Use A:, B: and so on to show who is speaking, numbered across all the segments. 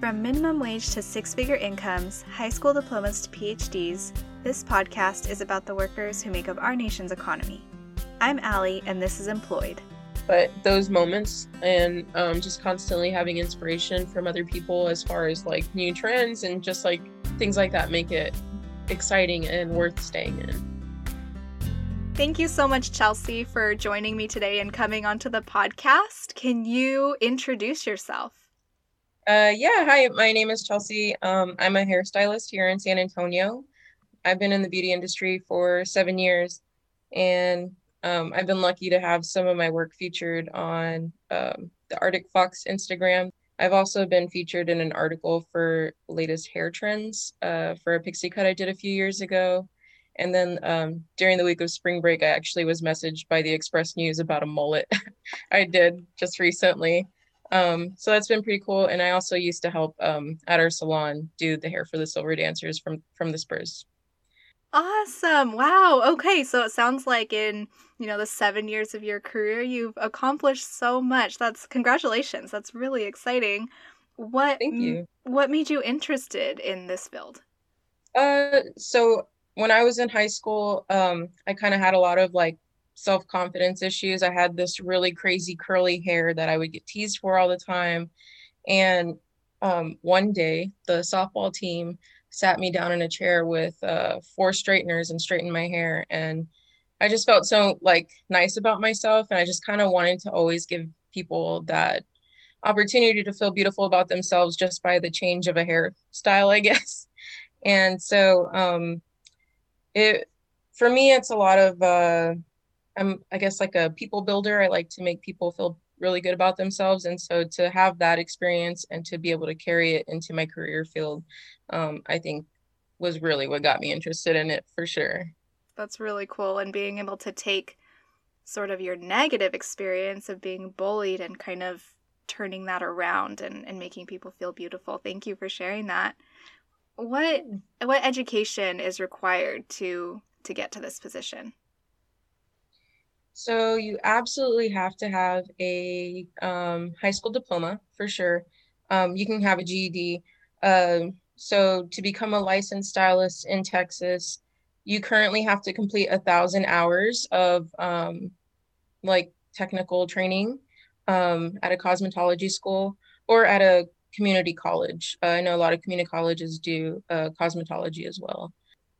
A: From minimum wage to six figure incomes, high school diplomas to PhDs, this podcast is about the workers who make up our nation's economy. I'm Allie, and this is Employed.
B: But those moments and um, just constantly having inspiration from other people as far as like new trends and just like things like that make it exciting and worth staying in.
A: Thank you so much, Chelsea, for joining me today and coming onto the podcast. Can you introduce yourself?
B: Uh, yeah, hi, my name is Chelsea. Um, I'm a hairstylist here in San Antonio. I've been in the beauty industry for seven years, and um, I've been lucky to have some of my work featured on um, the Arctic Fox Instagram. I've also been featured in an article for latest hair trends uh, for a pixie cut I did a few years ago. And then um, during the week of spring break, I actually was messaged by the Express News about a mullet I did just recently. Um, so that's been pretty cool. And I also used to help um, at our salon do the hair for the Silver Dancers from from the Spurs.
A: Awesome. Wow. Okay. So it sounds like in, you know, the 7 years of your career you've accomplished so much. That's congratulations. That's really exciting. What
B: Thank you.
A: What made you interested in this field?
B: Uh so when I was in high school, um, I kind of had a lot of like self confidence issues. I had this really crazy curly hair that I would get teased for all the time. And um, one day, the softball team sat me down in a chair with uh, four straighteners and straightened my hair. And I just felt so like nice about myself. And I just kind of wanted to always give people that opportunity to feel beautiful about themselves just by the change of a hairstyle, I guess. And so, um, it for me it's a lot of uh i'm i guess like a people builder. I like to make people feel really good about themselves. And so to have that experience and to be able to carry it into my career field um, i think was really what got me interested in it for sure.
A: That's really cool. And being able to take sort of your negative experience of being bullied and kind of turning that around and, and making people feel beautiful. Thank you for sharing that. What what education is required to to get to this position?
B: So you absolutely have to have a um, high school diploma for sure. Um, you can have a GED. Um, so to become a licensed stylist in Texas, you currently have to complete a thousand hours of um, like technical training um, at a cosmetology school or at a community college. Uh, I know a lot of community colleges do uh, cosmetology as well.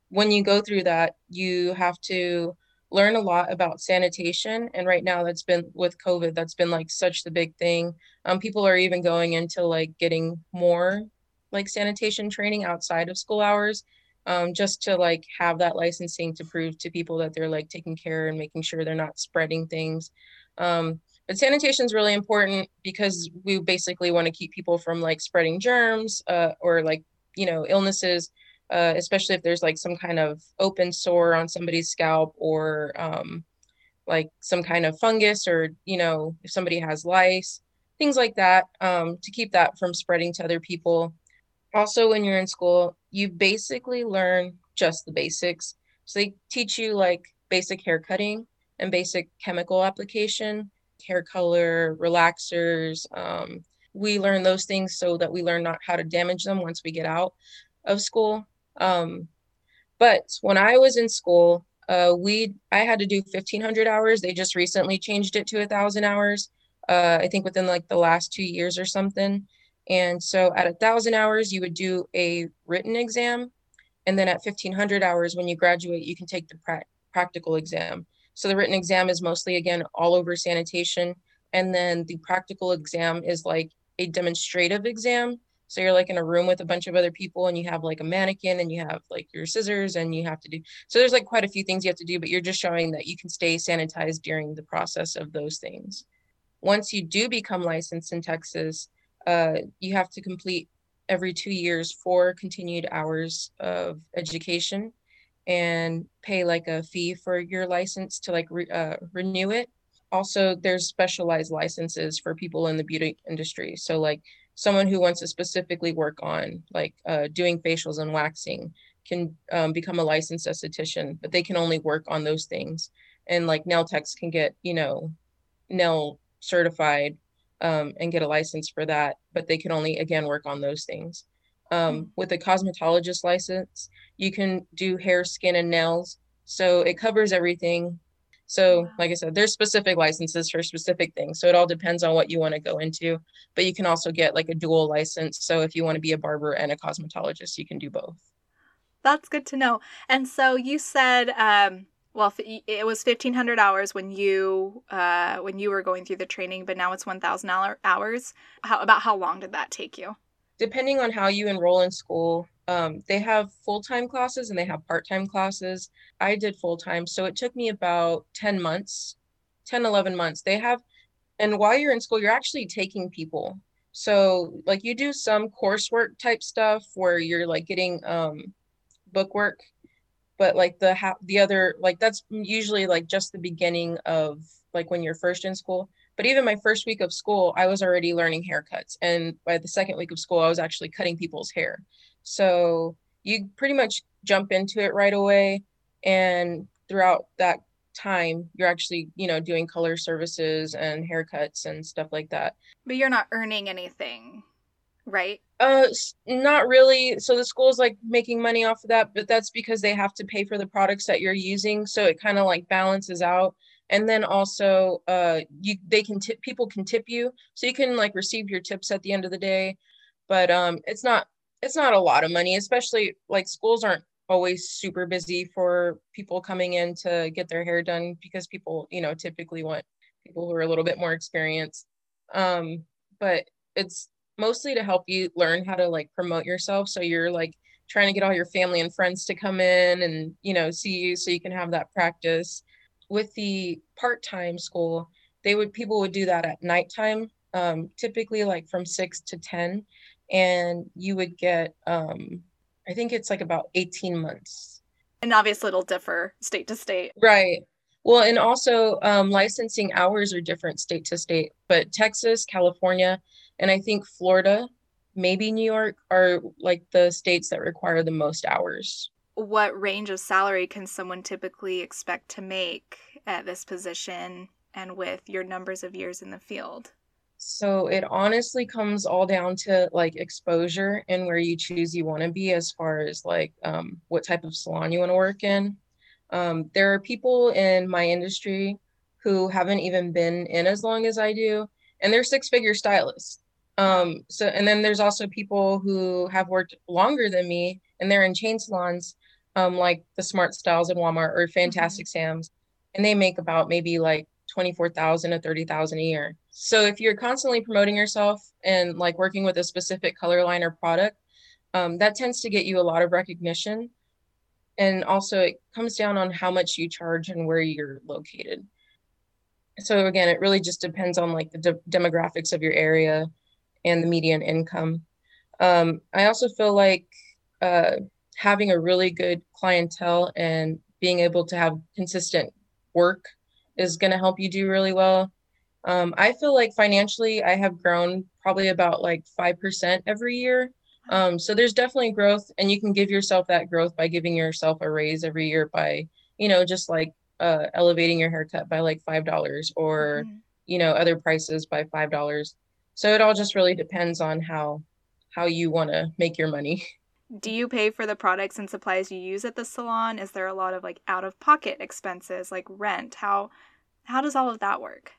B: When you go through that, you have to learn a lot about sanitation. And right now, that's been with COVID, that's been like such the big thing. Um, people are even going into like getting more like sanitation training outside of school hours um, just to like have that licensing to prove to people that they're like taking care and making sure they're not spreading things. Um, but sanitation is really important because we basically want to keep people from like spreading germs uh, or like you know illnesses uh, especially if there's like some kind of open sore on somebody's scalp or um, like some kind of fungus or you know if somebody has lice things like that um, to keep that from spreading to other people also when you're in school you basically learn just the basics so they teach you like basic hair cutting and basic chemical application hair color, relaxers. Um, we learn those things so that we learn not how to damage them once we get out of school. Um, but when I was in school, uh, we I had to do 1500 hours. They just recently changed it to a thousand hours. Uh, I think within like the last two years or something. And so at a thousand hours, you would do a written exam. And then at 1500 hours, when you graduate, you can take the pra- practical exam. So the written exam is mostly, again, all over sanitation. And then the practical exam is like a demonstrative exam. So you're like in a room with a bunch of other people and you have like a mannequin and you have like your scissors and you have to do. So there's like quite a few things you have to do, but you're just showing that you can stay sanitized during the process of those things. Once you do become licensed in Texas, uh, you have to complete every two years four continued hours of education and pay like a fee for your license to like re- uh, renew it. Also, there's specialized licenses for people in the beauty industry. So like someone who wants to specifically work on like uh, doing facials and waxing can um, become a licensed esthetician, but they can only work on those things. And like nail techs can get, you know, nail certified um, and get a license for that, but they can only again work on those things. Um, hmm. with a cosmetologist license, you can do hair, skin, and nails. So it covers everything. So, like I said, there's specific licenses for specific things. So it all depends on what you want to go into. But you can also get like a dual license. So if you want to be a barber and a cosmetologist, you can do both.
A: That's good to know. And so you said, um, well, it was fifteen hundred hours when you uh, when you were going through the training, but now it's one thousand hours. How about how long did that take you?
B: Depending on how you enroll in school, um, they have full time classes and they have part time classes. I did full time, so it took me about 10 months, 10, 11 months. They have, and while you're in school, you're actually taking people. So, like, you do some coursework type stuff where you're like getting um, book work but like the ha- the other like that's usually like just the beginning of like when you're first in school but even my first week of school i was already learning haircuts and by the second week of school i was actually cutting people's hair so you pretty much jump into it right away and throughout that time you're actually you know doing color services and haircuts and stuff like that
A: but you're not earning anything right?
B: Uh, not really. So the school's like making money off of that, but that's because they have to pay for the products that you're using. So it kind of like balances out. And then also, uh, you they can tip people can tip you, so you can like receive your tips at the end of the day. But um, it's not it's not a lot of money, especially like schools aren't always super busy for people coming in to get their hair done because people you know typically want people who are a little bit more experienced. Um, but it's mostly to help you learn how to like promote yourself. So you're like trying to get all your family and friends to come in and, you know, see you so you can have that practice. With the part time school, they would, people would do that at nighttime, um, typically like from six to 10. And you would get, um, I think it's like about 18 months.
A: And obviously it'll differ state to state.
B: Right. Well, and also um, licensing hours are different state to state, but Texas, California, and I think Florida, maybe New York are like the states that require the most hours.
A: What range of salary can someone typically expect to make at this position and with your numbers of years in the field?
B: So it honestly comes all down to like exposure and where you choose you want to be as far as like um, what type of salon you want to work in. Um, there are people in my industry who haven't even been in as long as I do, and they're six figure stylists. Um, so, and then there's also people who have worked longer than me and they're in chain salons, um, like the Smart Styles in Walmart or Fantastic mm-hmm. Sam's, and they make about maybe like 24,000 to 30,000 a year. So if you're constantly promoting yourself and like working with a specific color line or product, um, that tends to get you a lot of recognition. And also it comes down on how much you charge and where you're located. So again, it really just depends on like the de- demographics of your area and the median income. Um, I also feel like uh, having a really good clientele and being able to have consistent work is going to help you do really well. Um, I feel like financially, I have grown probably about like 5% every year. Um, so there's definitely growth, and you can give yourself that growth by giving yourself a raise every year by, you know, just like uh, elevating your haircut by like $5 or, mm-hmm. you know, other prices by $5. So it all just really depends on how how you want to make your money.
A: Do you pay for the products and supplies you use at the salon? Is there a lot of like out of pocket expenses like rent? How how does all of that work?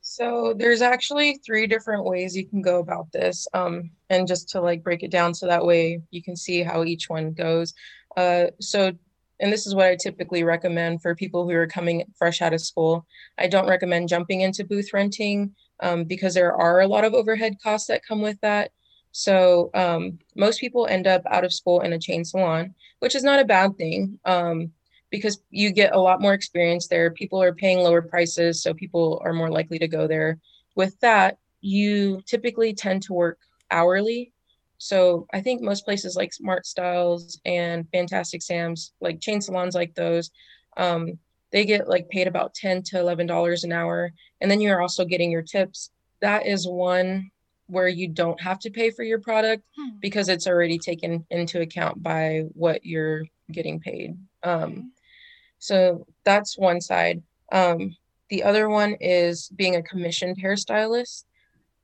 B: So there's actually three different ways you can go about this. Um, and just to like break it down so that way you can see how each one goes. Uh, so and this is what I typically recommend for people who are coming fresh out of school. I don't recommend jumping into booth renting um, because there are a lot of overhead costs that come with that. So um, most people end up out of school in a chain salon, which is not a bad thing um, because you get a lot more experience there. People are paying lower prices, so people are more likely to go there. With that, you typically tend to work hourly. So I think most places like Smart Styles and Fantastic Sam's, like chain salons like those, um, they get like paid about 10 to 11 dollars an hour and then you're also getting your tips that is one where you don't have to pay for your product hmm. because it's already taken into account by what you're getting paid um, so that's one side um, The other one is being a commissioned hairstylist.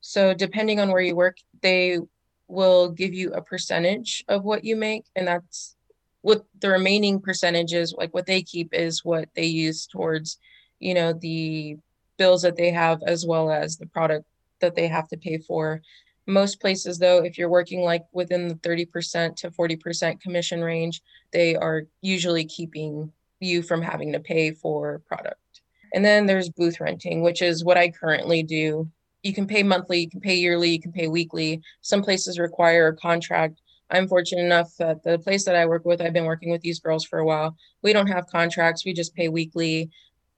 B: So, depending on where you work, they will give you a percentage of what you make. And that's what the remaining percentages, like what they keep, is what they use towards, you know, the bills that they have as well as the product that they have to pay for. Most places, though, if you're working like within the 30% to 40% commission range, they are usually keeping you from having to pay for product. And then there's booth renting, which is what I currently do. You can pay monthly, you can pay yearly, you can pay weekly. Some places require a contract. I'm fortunate enough that the place that I work with, I've been working with these girls for a while. We don't have contracts, we just pay weekly.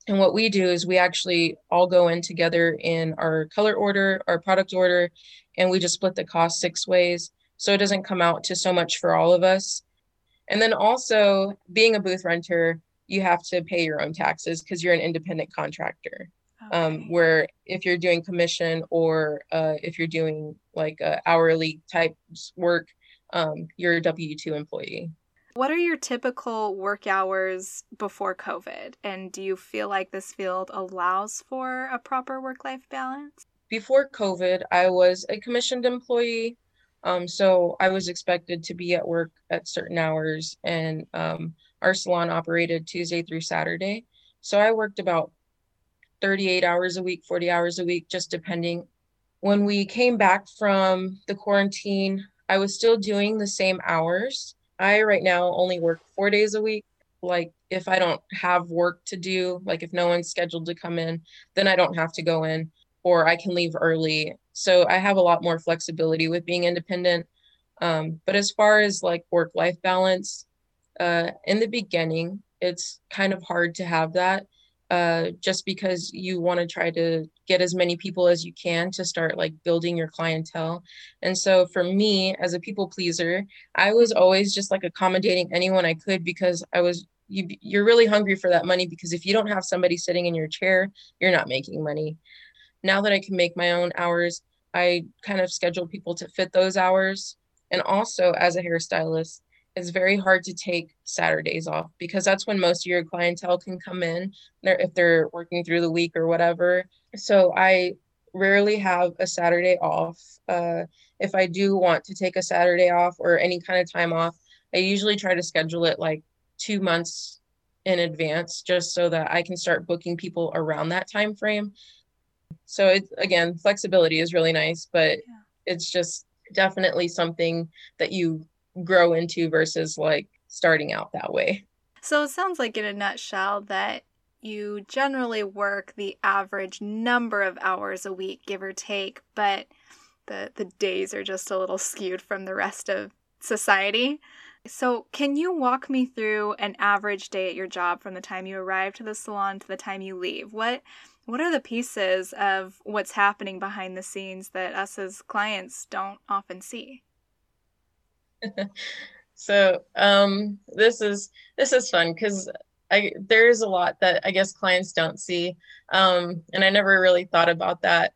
B: And what we do is we actually all go in together in our color order, our product order, and we just split the cost six ways. So it doesn't come out to so much for all of us. And then also being a booth renter, you have to pay your own taxes because you're an independent contractor. Um, okay. Um, where if you're doing commission or uh, if you're doing like uh, hourly type work, um, you're a W 2 employee.
A: What are your typical work hours before COVID? And do you feel like this field allows for a proper work life balance?
B: Before COVID, I was a commissioned employee. Um, so I was expected to be at work at certain hours, and um, our salon operated Tuesday through Saturday. So I worked about 38 hours a week, 40 hours a week, just depending. When we came back from the quarantine, I was still doing the same hours. I right now only work four days a week. Like if I don't have work to do, like if no one's scheduled to come in, then I don't have to go in or I can leave early. So I have a lot more flexibility with being independent. Um, but as far as like work life balance, uh, in the beginning, it's kind of hard to have that uh, just because you want to try to get as many people as you can to start like building your clientele. And so for me as a people pleaser, I was always just like accommodating anyone I could because I was you you're really hungry for that money because if you don't have somebody sitting in your chair, you're not making money. Now that I can make my own hours, I kind of schedule people to fit those hours. And also as a hairstylist, it's very hard to take Saturdays off because that's when most of your clientele can come in if they're working through the week or whatever. So I rarely have a Saturday off. Uh, if I do want to take a Saturday off or any kind of time off, I usually try to schedule it like two months in advance just so that I can start booking people around that time frame. So it's again, flexibility is really nice, but yeah. it's just definitely something that you grow into versus like starting out that way.
A: So it sounds like, in a nutshell, that you generally work the average number of hours a week, give or take, but the, the days are just a little skewed from the rest of society. So, can you walk me through an average day at your job from the time you arrive to the salon to the time you leave? What what are the pieces of what's happening behind the scenes that us as clients don't often see?
B: so um, this is this is fun because I there's a lot that I guess clients don't see, um, and I never really thought about that.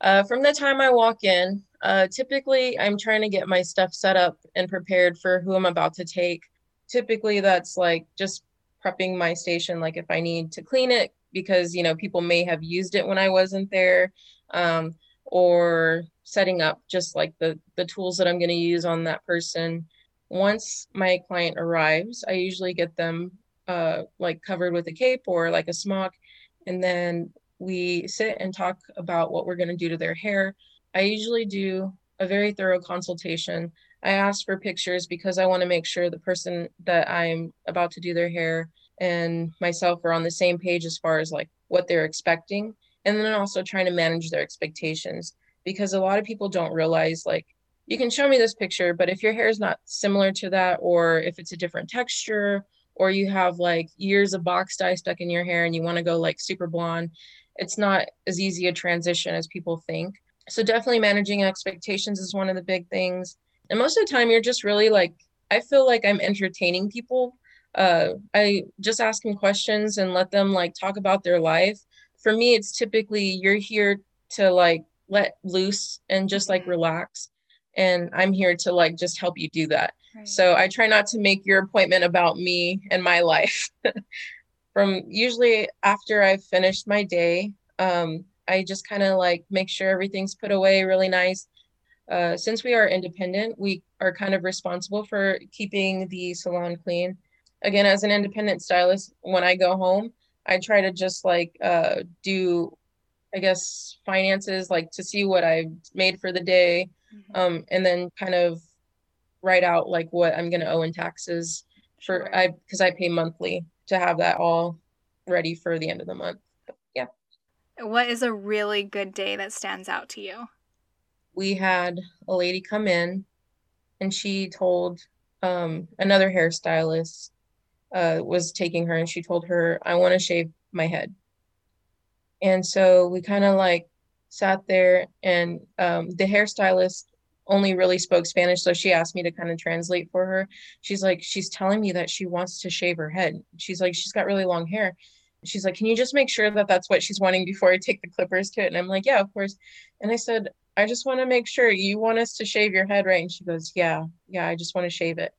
B: Uh, from the time I walk in, uh, typically I'm trying to get my stuff set up and prepared for who I'm about to take. Typically, that's like just prepping my station, like if I need to clean it because you know people may have used it when I wasn't there. Um, or setting up just like the the tools that I'm going to use on that person. Once my client arrives, I usually get them uh, like covered with a cape or like a smock, and then we sit and talk about what we're going to do to their hair. I usually do a very thorough consultation. I ask for pictures because I want to make sure the person that I'm about to do their hair and myself are on the same page as far as like what they're expecting and then also trying to manage their expectations because a lot of people don't realize like you can show me this picture but if your hair is not similar to that or if it's a different texture or you have like years of box dye stuck in your hair and you want to go like super blonde it's not as easy a transition as people think. So definitely managing expectations is one of the big things. And most of the time you're just really like i feel like i'm entertaining people. Uh, i just ask them questions and let them like talk about their life. For me it's typically you're here to like let loose and just like mm-hmm. relax and i'm here to like just help you do that right. so i try not to make your appointment about me and my life from usually after I've finished my day, um, I just kind of like make sure everything's put away really nice. Uh, since we are independent, we are kind of responsible for keeping the salon clean. Again, as an independent stylist, when I go home, I try to just like uh, do, I guess, finances, like to see what I've made for the day, mm-hmm. um, and then kind of write out like what I'm going to owe in taxes for sure. I because I pay monthly to have that all ready for the end of the month. yeah.
A: What is a really good day that stands out to you?
B: We had a lady come in and she told um, another hairstylist uh, was taking her and she told her, I want to shave my head. And so we kind of like sat there and um, the hairstylist only really spoke Spanish. So she asked me to kind of translate for her. She's like, she's telling me that she wants to shave her head. She's like, she's got really long hair. She's like, can you just make sure that that's what she's wanting before I take the clippers to it? And I'm like, yeah, of course. And I said, I just want to make sure you want us to shave your head, right? And she goes, yeah, yeah, I just want to shave it.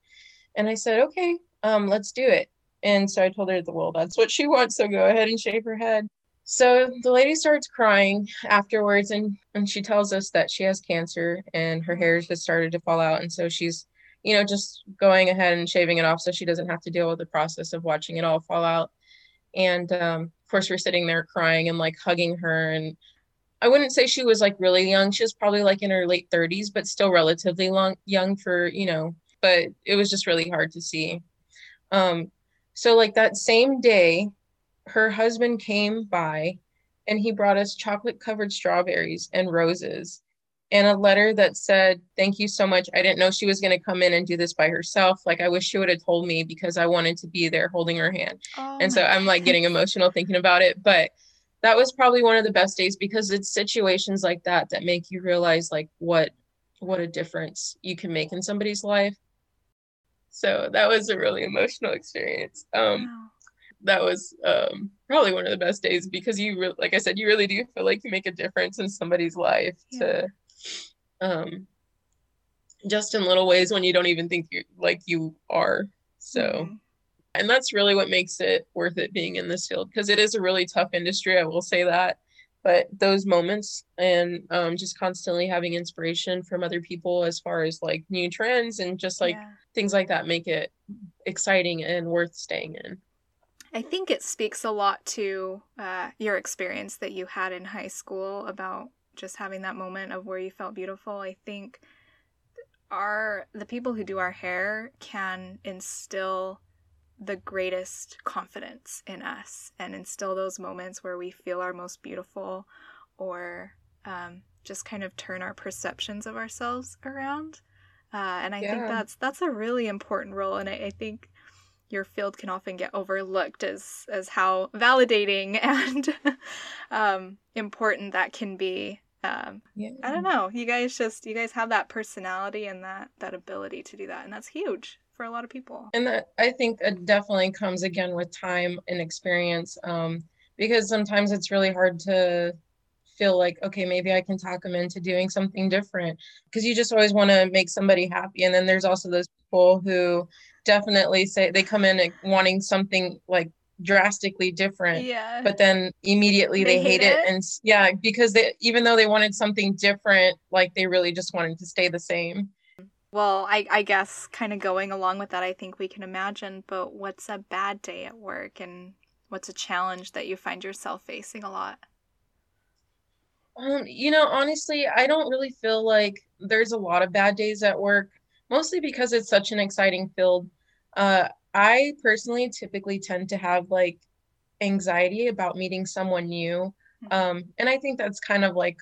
B: And I said, okay, um, let's do it. And so I told her, well, that's what she wants. So go ahead and shave her head. So the lady starts crying afterwards and, and she tells us that she has cancer and her hair has started to fall out. And so she's, you know, just going ahead and shaving it off so she doesn't have to deal with the process of watching it all fall out. And um, of course, we're sitting there crying and like hugging her. And I wouldn't say she was like really young. She was probably like in her late 30s, but still relatively long, young for, you know, but it was just really hard to see. Um, so, like that same day, her husband came by and he brought us chocolate covered strawberries and roses and a letter that said, Thank you so much. I didn't know she was going to come in and do this by herself. Like, I wish she would have told me because I wanted to be there holding her hand. Oh and so I'm like getting emotional thinking about it. But that was probably one of the best days because it's situations like that that make you realize like what what a difference you can make in somebody's life. So that was a really emotional experience. Um, wow that was um, probably one of the best days because you really, like I said, you really do feel like you make a difference in somebody's life yeah. to, um, just in little ways when you don't even think you like you are. So, mm-hmm. and that's really what makes it worth it being in this field because it is a really tough industry. I will say that. But those moments and um, just constantly having inspiration from other people as far as like new trends and just like yeah. things like that make it exciting and worth staying in.
A: I think it speaks a lot to uh, your experience that you had in high school about just having that moment of where you felt beautiful. I think our the people who do our hair can instill the greatest confidence in us and instill those moments where we feel our most beautiful or um, just kind of turn our perceptions of ourselves around. Uh, and I yeah. think that's that's a really important role. And I, I think your field can often get overlooked as as how validating and um, important that can be. Um, yeah. I don't know. You guys just you guys have that personality and that that ability to do that, and that's huge for a lot of people.
B: And that I think it definitely comes again with time and experience, um, because sometimes it's really hard to feel like okay maybe i can talk them into doing something different because you just always want to make somebody happy and then there's also those people who definitely say they come in wanting something like drastically different
A: yeah
B: but then immediately they, they hate, hate it. it. and yeah because they even though they wanted something different like they really just wanted to stay the same
A: well i i guess kind of going along with that i think we can imagine but what's a bad day at work and what's a challenge that you find yourself facing a lot
B: um you know honestly i don't really feel like there's a lot of bad days at work mostly because it's such an exciting field. Uh, I personally typically tend to have like anxiety about meeting someone new. Mm-hmm. Um, and I think that's kind of like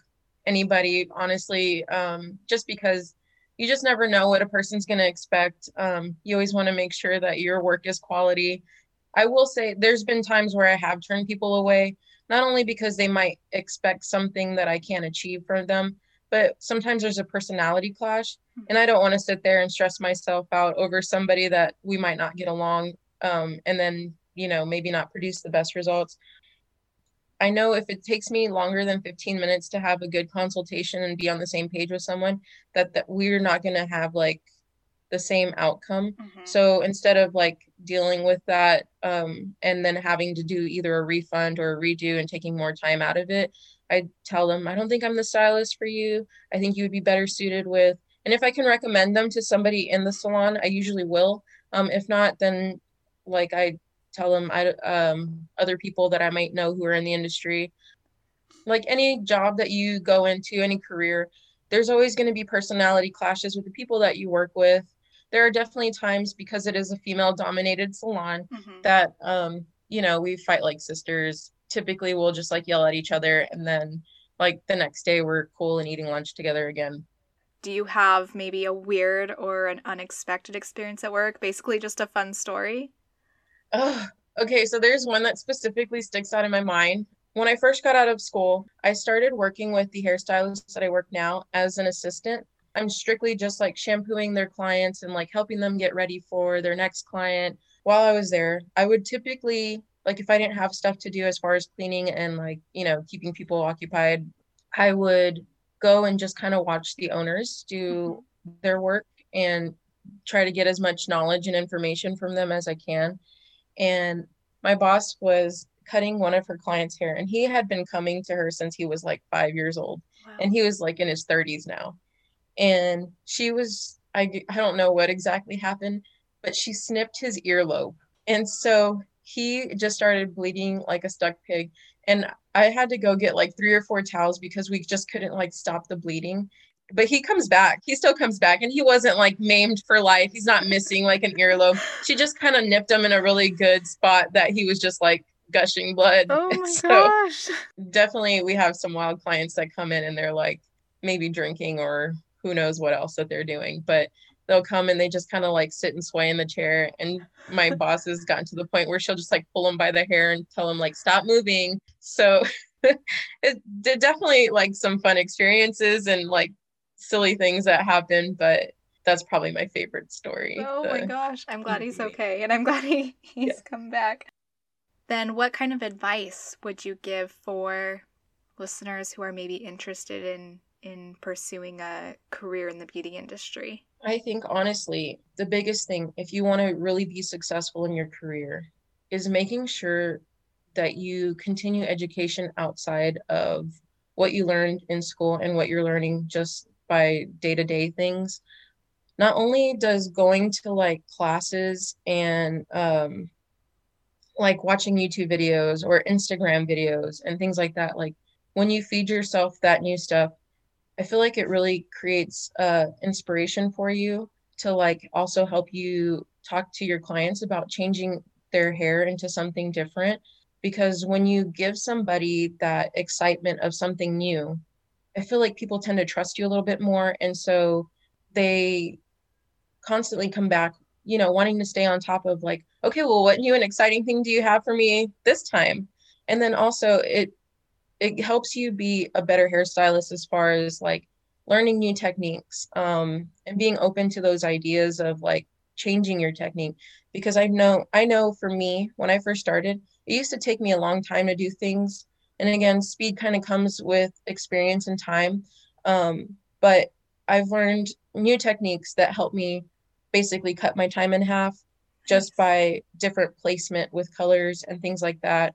B: anybody, honestly, um, just because you just never know what a person's going to expect. Um, you always want to make sure that your work is quality. I will say there's been times where I have turned people away, not only because they might expect something that I can't achieve for them, but sometimes there's a personality clash and i don't want to sit there and stress myself out over somebody that we might not get along um, and then you know maybe not produce the best results. I know if it takes me longer than 15 minutes to have a good consultation and be on the same page with someone that that we're not going to have like the same outcome. Mm-hmm. so instead of like dealing with that um, and then having to do either a refund or a redo and taking more time out of it, I tell them, I don't think I'm the stylist for you. I think you would be better suited with, and if I can recommend them to somebody in the salon, I usually will. Um, if not, then like I tell them I um, other people that I might know who are in the industry. Like any job that you go into, any career, there's always going to be personality clashes with the people that you work with. There are definitely times because it is a female dominated salon mm-hmm. that um, you know, we fight like sisters. Typically we'll just like yell at each other and then like the next day we're cool and eating lunch together again.
A: Do you have maybe a weird or an unexpected experience at work? Basically just a fun story?
B: Oh, okay. So there's one that specifically sticks out in my mind. When I first got out of school, I started working with the hairstylists that I work now as an assistant. I'm strictly just like shampooing their clients and like helping them get ready for their next client. While I was there, I would typically like if I didn't have stuff to do as far as cleaning and like, you know, keeping people occupied, I would go and just kind of watch the owners do mm-hmm. their work and try to get as much knowledge and information from them as I can and my boss was cutting one of her clients' hair, and he had been coming to her since he was like five years old, wow. and he was like in his 30s now. And she was, I, I don't know what exactly happened, but she snipped his earlobe. And so he just started bleeding like a stuck pig. And I had to go get like three or four towels because we just couldn't like stop the bleeding but he comes back. He still comes back, and he wasn't like maimed for life. He's not missing like an earlobe. She just kind of nipped him in a really good spot that he was just like gushing blood.
A: Oh my so gosh!
B: Definitely, we have some wild clients that come in and they're like maybe drinking or who knows what else that they're doing, but they'll come and they just kind of like sit and sway in the chair. And my boss has gotten to the point where she'll just like pull them by the hair and tell them like stop moving. So. it did definitely like some fun experiences and like silly things that happen, but that's probably my favorite story.
A: Oh my gosh, I'm glad he's okay and I'm glad he, he's yeah. come back. Then what kind of advice would you give for listeners who are maybe interested in in pursuing a career in the beauty industry?
B: I think honestly, the biggest thing if you want to really be successful in your career is making sure that you continue education outside of what you learned in school and what you're learning just by day-to-day things. Not only does going to like classes and um like watching youtube videos or instagram videos and things like that like when you feed yourself that new stuff i feel like it really creates uh inspiration for you to like also help you talk to your clients about changing their hair into something different because when you give somebody that excitement of something new I feel like people tend to trust you a little bit more. And so they constantly come back, you know, wanting to stay on top of like, okay, well, what new and exciting thing do you have for me this time? And then also it it helps you be a better hairstylist as far as like learning new techniques um, and being open to those ideas of like changing your technique because i know i know for me when i first started it used to take me a long time to do things and again, speed kind of comes with experience and time. Um, but I've learned new techniques that help me basically cut my time in half just by different placement with colors and things like that.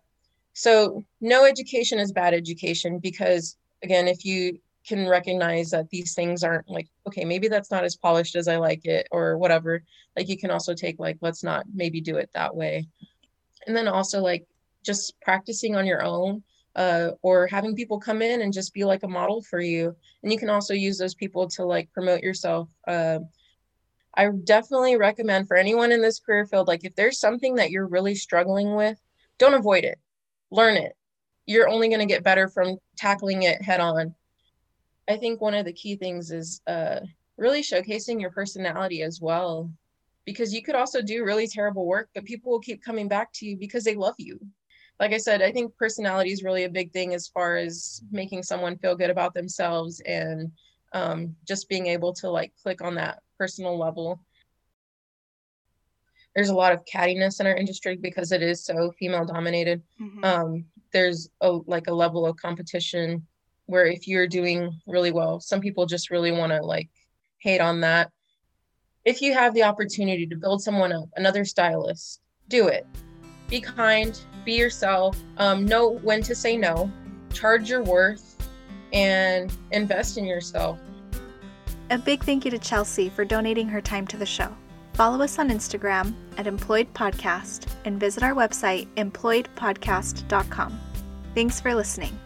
B: So, no education is bad education because, again, if you can recognize that these things aren't like, okay, maybe that's not as polished as I like it or whatever, like you can also take, like, let's not maybe do it that way. And then also, like, just practicing on your own uh, or having people come in and just be like a model for you. And you can also use those people to like promote yourself. Uh, I definitely recommend for anyone in this career field, like if there's something that you're really struggling with, don't avoid it, learn it. You're only going to get better from tackling it head on. I think one of the key things is uh, really showcasing your personality as well, because you could also do really terrible work, but people will keep coming back to you because they love you like I said, I think personality is really a big thing as far as making someone feel good about themselves and um, just being able to like click on that personal level. There's a lot of cattiness in our industry because it is so female dominated. Mm-hmm. Um, there's a like a level of competition where if you're doing really well, some people just really want to like hate on that. if you have the opportunity to build someone up, another stylist, do it. Be kind, be yourself, um, know when to say no, charge your worth, and invest in yourself.
A: A big thank you to Chelsea for donating her time to the show. Follow us on Instagram at Employed Podcast and visit our website, employedpodcast.com. Thanks for listening.